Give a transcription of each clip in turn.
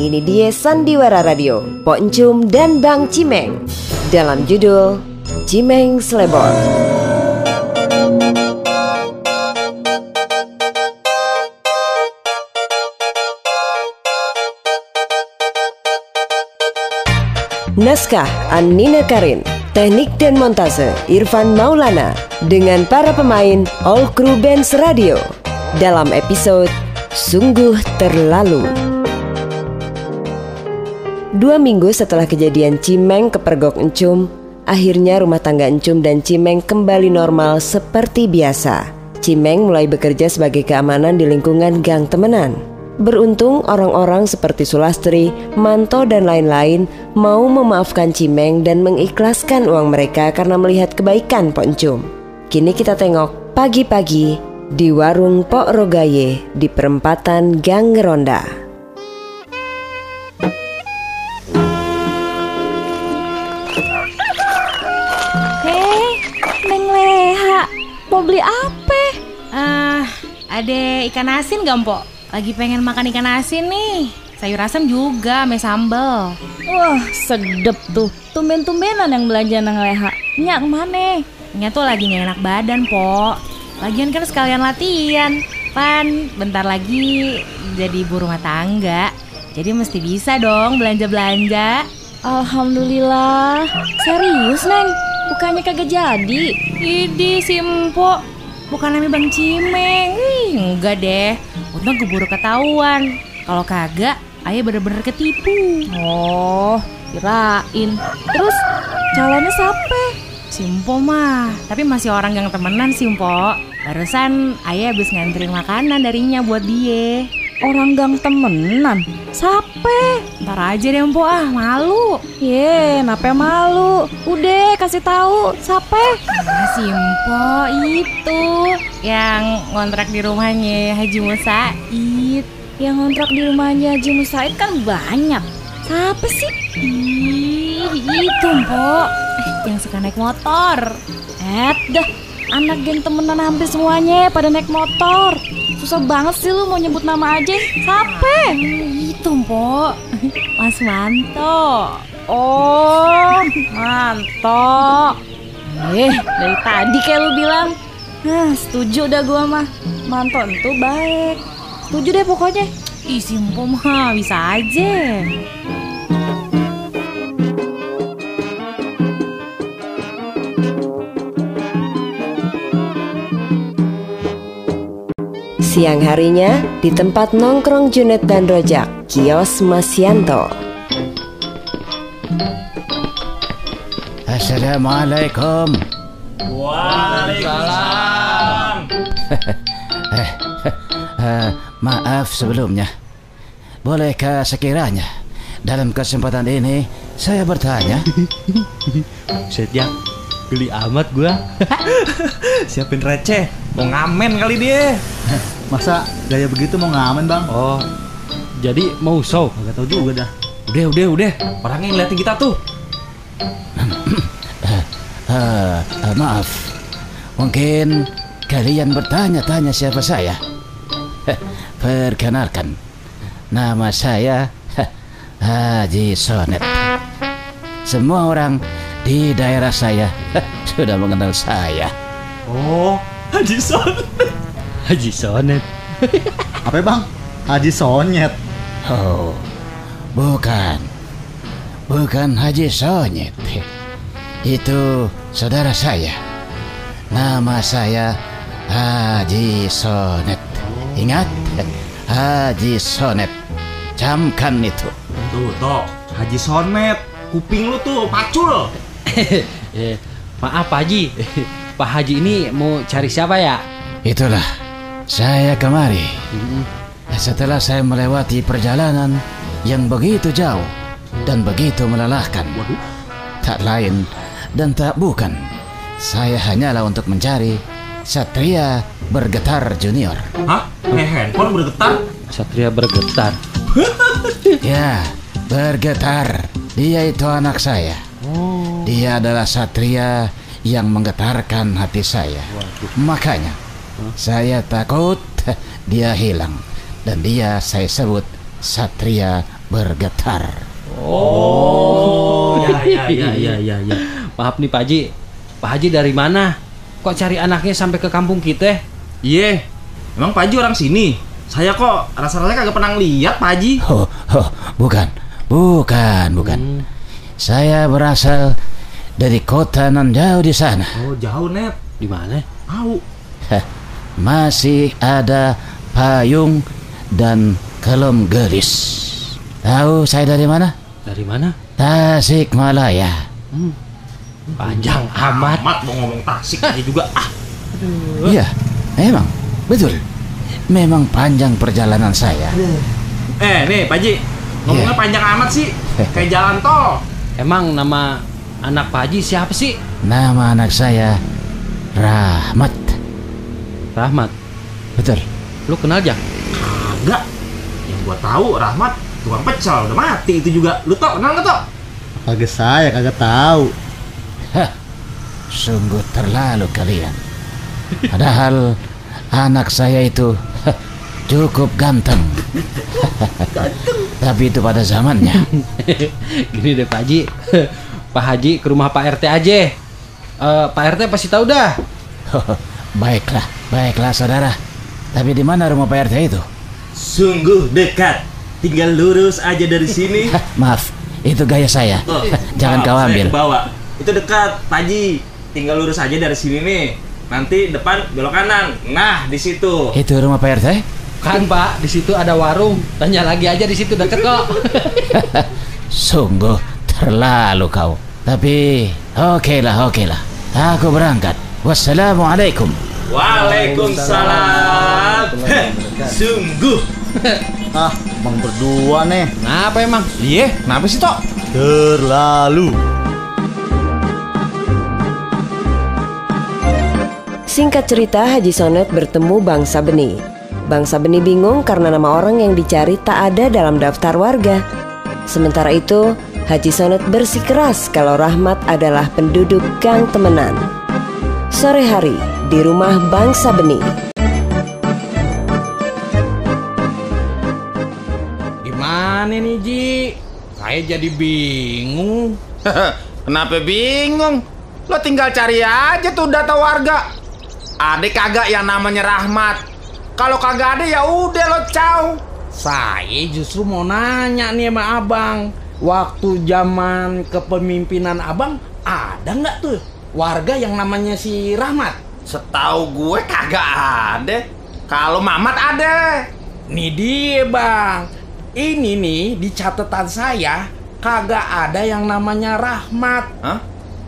ini dia Sandiwara Radio, Poncum dan Bang Cimeng. Dalam judul Cimeng Slebor. Naskah Anina Karin Teknik dan montase Irfan Maulana Dengan para pemain All Crew Bands Radio Dalam episode Sungguh Terlalu Dua minggu setelah kejadian Cimeng kepergok Encum Akhirnya rumah tangga Encum dan Cimeng kembali normal seperti biasa Cimeng mulai bekerja sebagai keamanan di lingkungan gang temenan Beruntung orang-orang seperti Sulastri, Manto dan lain-lain mau memaafkan Cimeng dan mengikhlaskan uang mereka karena melihat kebaikan Poncum. Kini kita tengok pagi-pagi di warung Pok Rogaye di perempatan Gang Ronda. Mau beli apa? Ah, ada ikan asin gak, Mpok? Lagi pengen makan ikan asin nih. Sayur asam juga, sama sambal. Wah, sedep tuh. Tumben-tumbenan yang belanja Neng Leha. Nyak mana? Nya tuh lagi gak enak badan, Pok. Lagian kan sekalian latihan. Pan, bentar lagi jadi ibu rumah tangga. Jadi mesti bisa dong belanja-belanja. Alhamdulillah. Serius, Neng? Bukannya kagak jadi? Idi si Mpok. Bukan namanya Bang Cimeng. Ih, enggak deh. Untung keburu ketahuan. Kalau kagak, ayah bener-bener ketipu. Oh, kirain. Terus calonnya siapa? Simpo mah, tapi masih orang yang temenan Simpo. Barusan ayah habis nganterin makanan darinya buat dia. Orang gang temenan? Siapa? Ntar aja deh Mpo ah, malu. Ye, nape malu? Udah kasih tahu siapa? Nah, Simpo itu yang ngontrak di rumahnya Haji Musaid. Yang ngontrak di rumahnya Haji Musaid kan banyak. Siapa sih? Ih, itu Mpo. Eh, yang suka naik motor. Eh, dah. Anak geng temenan hampir semuanya pada naik motor. Susah banget sih lu mau nyebut nama aja. Siapa? Hmm, itu Mpo. Mas Manto. Oh, Manto. Eh, dari tadi kayak lu bilang. Nah, setuju dah gua mah. Manto itu baik. Setuju deh pokoknya. Ih, Simpo mah bisa aja. Siang harinya di tempat nongkrong Junet dan Rojak, kios Mas Yanto. Assalamualaikum. Waalaikumsalam. Eh, maaf sebelumnya. Bolehkah sekiranya dalam kesempatan ini saya bertanya? Ya, geli amat gua. Siapin receh, mau ngamen kali dia. Masa gaya begitu mau ngamen bang? Oh, jadi mau show? Gak tau juga dah Udah, udah, udah. Orangnya ngeliatin kita tuh. Eh, eh, maaf, mungkin kalian bertanya-tanya siapa saya. Heh, Perkenalkan, nama saya Haji Sonet. Semua orang di daerah saya sudah mengenal saya. Oh, Haji Son. Haji Sonet. Apa ya bang? Haji Sonyet Oh, bukan, bukan Haji Sonyet. Itu saudara saya. Nama saya Haji Sonet. Ingat, Haji Sonet. Camkan itu. Tuh, toh. Haji Sonet. Kuping lu tuh pacul. Eh, maaf Pak Haji. Pak Haji ini mau cari siapa ya? Itulah saya kemari. Setelah saya melewati perjalanan yang begitu jauh dan begitu melelahkan. Tak lain dan tak bukan. Saya hanyalah untuk mencari Satria Bergetar Junior. Hah? Eh, handphone bergetar. Satria bergetar. Ya, bergetar. Dia itu anak saya. Dia adalah Satria yang menggetarkan hati saya. Makanya, saya takut dia hilang. Dan dia saya sebut Satria bergetar. Oh, ya ya ya ya ya ya. Maaf nih Pak Haji. Pak Haji dari mana? Kok cari anaknya sampai ke kampung kita? Iya, emang Pak Haji orang sini. Saya kok rasa-rasanya kagak pernah lihat Pak Haji. Oh, oh, bukan, bukan, bukan. Saya berasal dari kota nan jauh di sana. Oh jauh net, Di mana? tahu. Masih ada payung dan kelom gelis. Tahu saya dari mana? Dari mana? Tasik Malaya. Panjang amat. Amat mau ngomong tasik aja juga. Ah, Iya, memang betul. Memang panjang perjalanan saya. eh nih Pak Haji, ngomongnya panjang amat sih. Kayak jalan tol. Emang nama anak Pak Haji siapa sih? Nama anak saya Rahmat. Rahmat. Betul. Lu kenal Jack? Kagak. Yang gua tahu Rahmat tukang pecel udah mati itu juga. Lu tau kenal nggak tau? Kagak saya kagak tahu. Hah, sungguh terlalu kalian. Padahal anak saya itu cukup ganteng. Tapi itu pada zamannya. Gini deh Pak Haji. Pak Haji ke rumah Pak RT aja. Eh, Pak RT pasti tahu dah. baiklah, baiklah saudara. Tapi di mana rumah Pak RT itu? Sungguh dekat. Tinggal lurus aja dari sini. Hah, maaf, itu gaya saya. Tuh, Jangan maaf, kau ambil. kebawa. Itu dekat, Pak Haji. Tinggal lurus aja dari sini nih. Nanti depan belok kanan. Nah, di situ. Itu rumah Pak RT? Kan Pak, di situ ada warung. Tanya lagi aja di situ deket kok. Sungguh terlalu kau. Tapi oke lah, oke lah. Aku berangkat. Wassalamualaikum. Waalaikumsalam. Sungguh. Ah, bang berdua nih. Kenapa emang? Iya, kenapa sih, Tok? Terlalu. Singkat cerita, Haji Sonet bertemu Bangsa Beni. Bangsa Beni bingung karena nama orang yang dicari tak ada dalam daftar warga. Sementara itu, Haji Sonet bersikeras kalau Rahmat adalah penduduk Gang Temenan. Sore hari, di rumah Bangsa Beni. Gimana nih Ji? Saya jadi bingung. Kenapa bingung? Lo tinggal cari aja tuh data warga. Ada kagak yang namanya Rahmat? Kalau kagak ada ya udah lo caw. Saya justru mau nanya nih sama abang. Waktu zaman kepemimpinan abang ada nggak tuh warga yang namanya si Rahmat? Setahu gue kagak ada. Kalau Mamat ada. Nih dia bang. Ini nih di catatan saya kagak ada yang namanya Rahmat. Hah?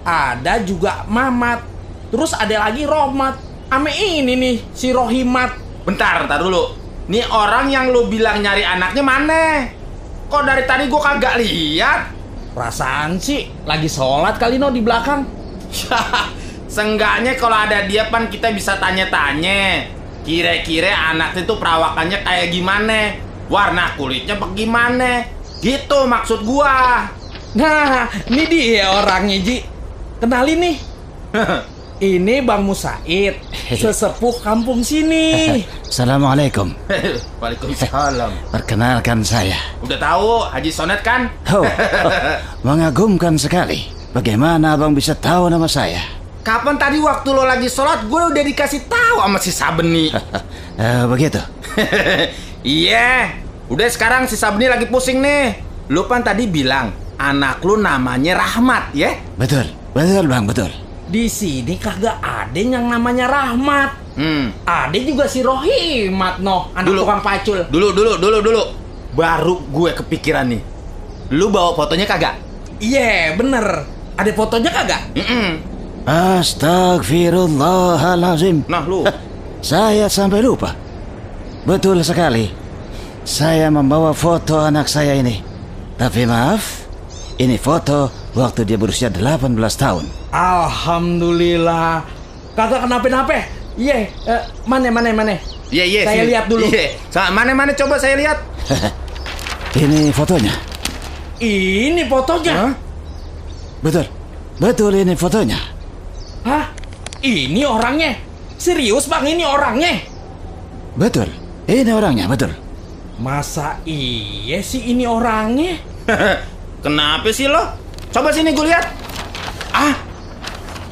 Ada juga Mamat. Terus ada lagi Rohmat. Ame ini nih si Rohimat. Bentar, bentar dulu. Nih orang yang lo bilang nyari anaknya mana? Kok dari tadi gue kagak lihat? Perasaan sih lagi sholat kali no di belakang. Seenggaknya kalau ada dia pan kita bisa tanya-tanya. Kira-kira anaknya tuh perawakannya kayak gimana? Warna kulitnya bagaimana? Gitu maksud gua. Nah, ini dia orangnya Ji. Kenalin nih. Ini Bang Musaid, sesepuh kampung sini. Assalamualaikum. Waalaikumsalam. Perkenalkan saya. Udah tahu Haji Sonet kan? Oh, mengagumkan sekali. Bagaimana abang bisa tahu nama saya? Kapan tadi waktu lo lagi sholat gue udah dikasih tahu sama si Sabeni. Eh, begitu. Iya. Udah sekarang si Sabeni lagi pusing nih. Lu kan tadi bilang anak lu namanya Rahmat ya? Betul, betul bang, betul. Di sini kagak ada yang namanya Rahmat. Hmm. Ada juga si Rohimat noh, anak Dulu. tukang pacul. Dulu dulu dulu dulu. Baru gue kepikiran nih. Lu bawa fotonya kagak? Iya, bener. Ada fotonya kagak? Mm-mm. Astagfirullahalazim. Nah lu. Saya sampai lupa. Betul sekali. Saya membawa foto anak saya ini. Tapi maaf, ini foto waktu dia berusia 18 tahun. Alhamdulillah. Kagak kenapa-napa. Iya, eh, mana mana mana. Iya iya. Saya sini. lihat dulu. Iya. Sa- Mana mana coba saya lihat. Ini fotonya. Ini fotonya. Betul. Betul ini fotonya. Hah? Ini orangnya. Serius bang, ini orangnya. Betul. Ini orangnya, betul. Masa iya sih ini orangnya? Kenapa sih lo? Coba sini gue lihat. Ah,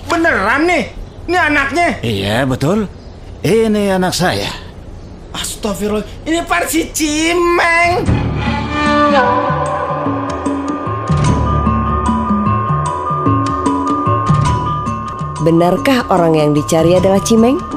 beneran nih. Ini anaknya. Iya betul. Ini anak saya. Astagfirullah, ini Parsi Cimeng. Benarkah orang yang dicari adalah Cimeng?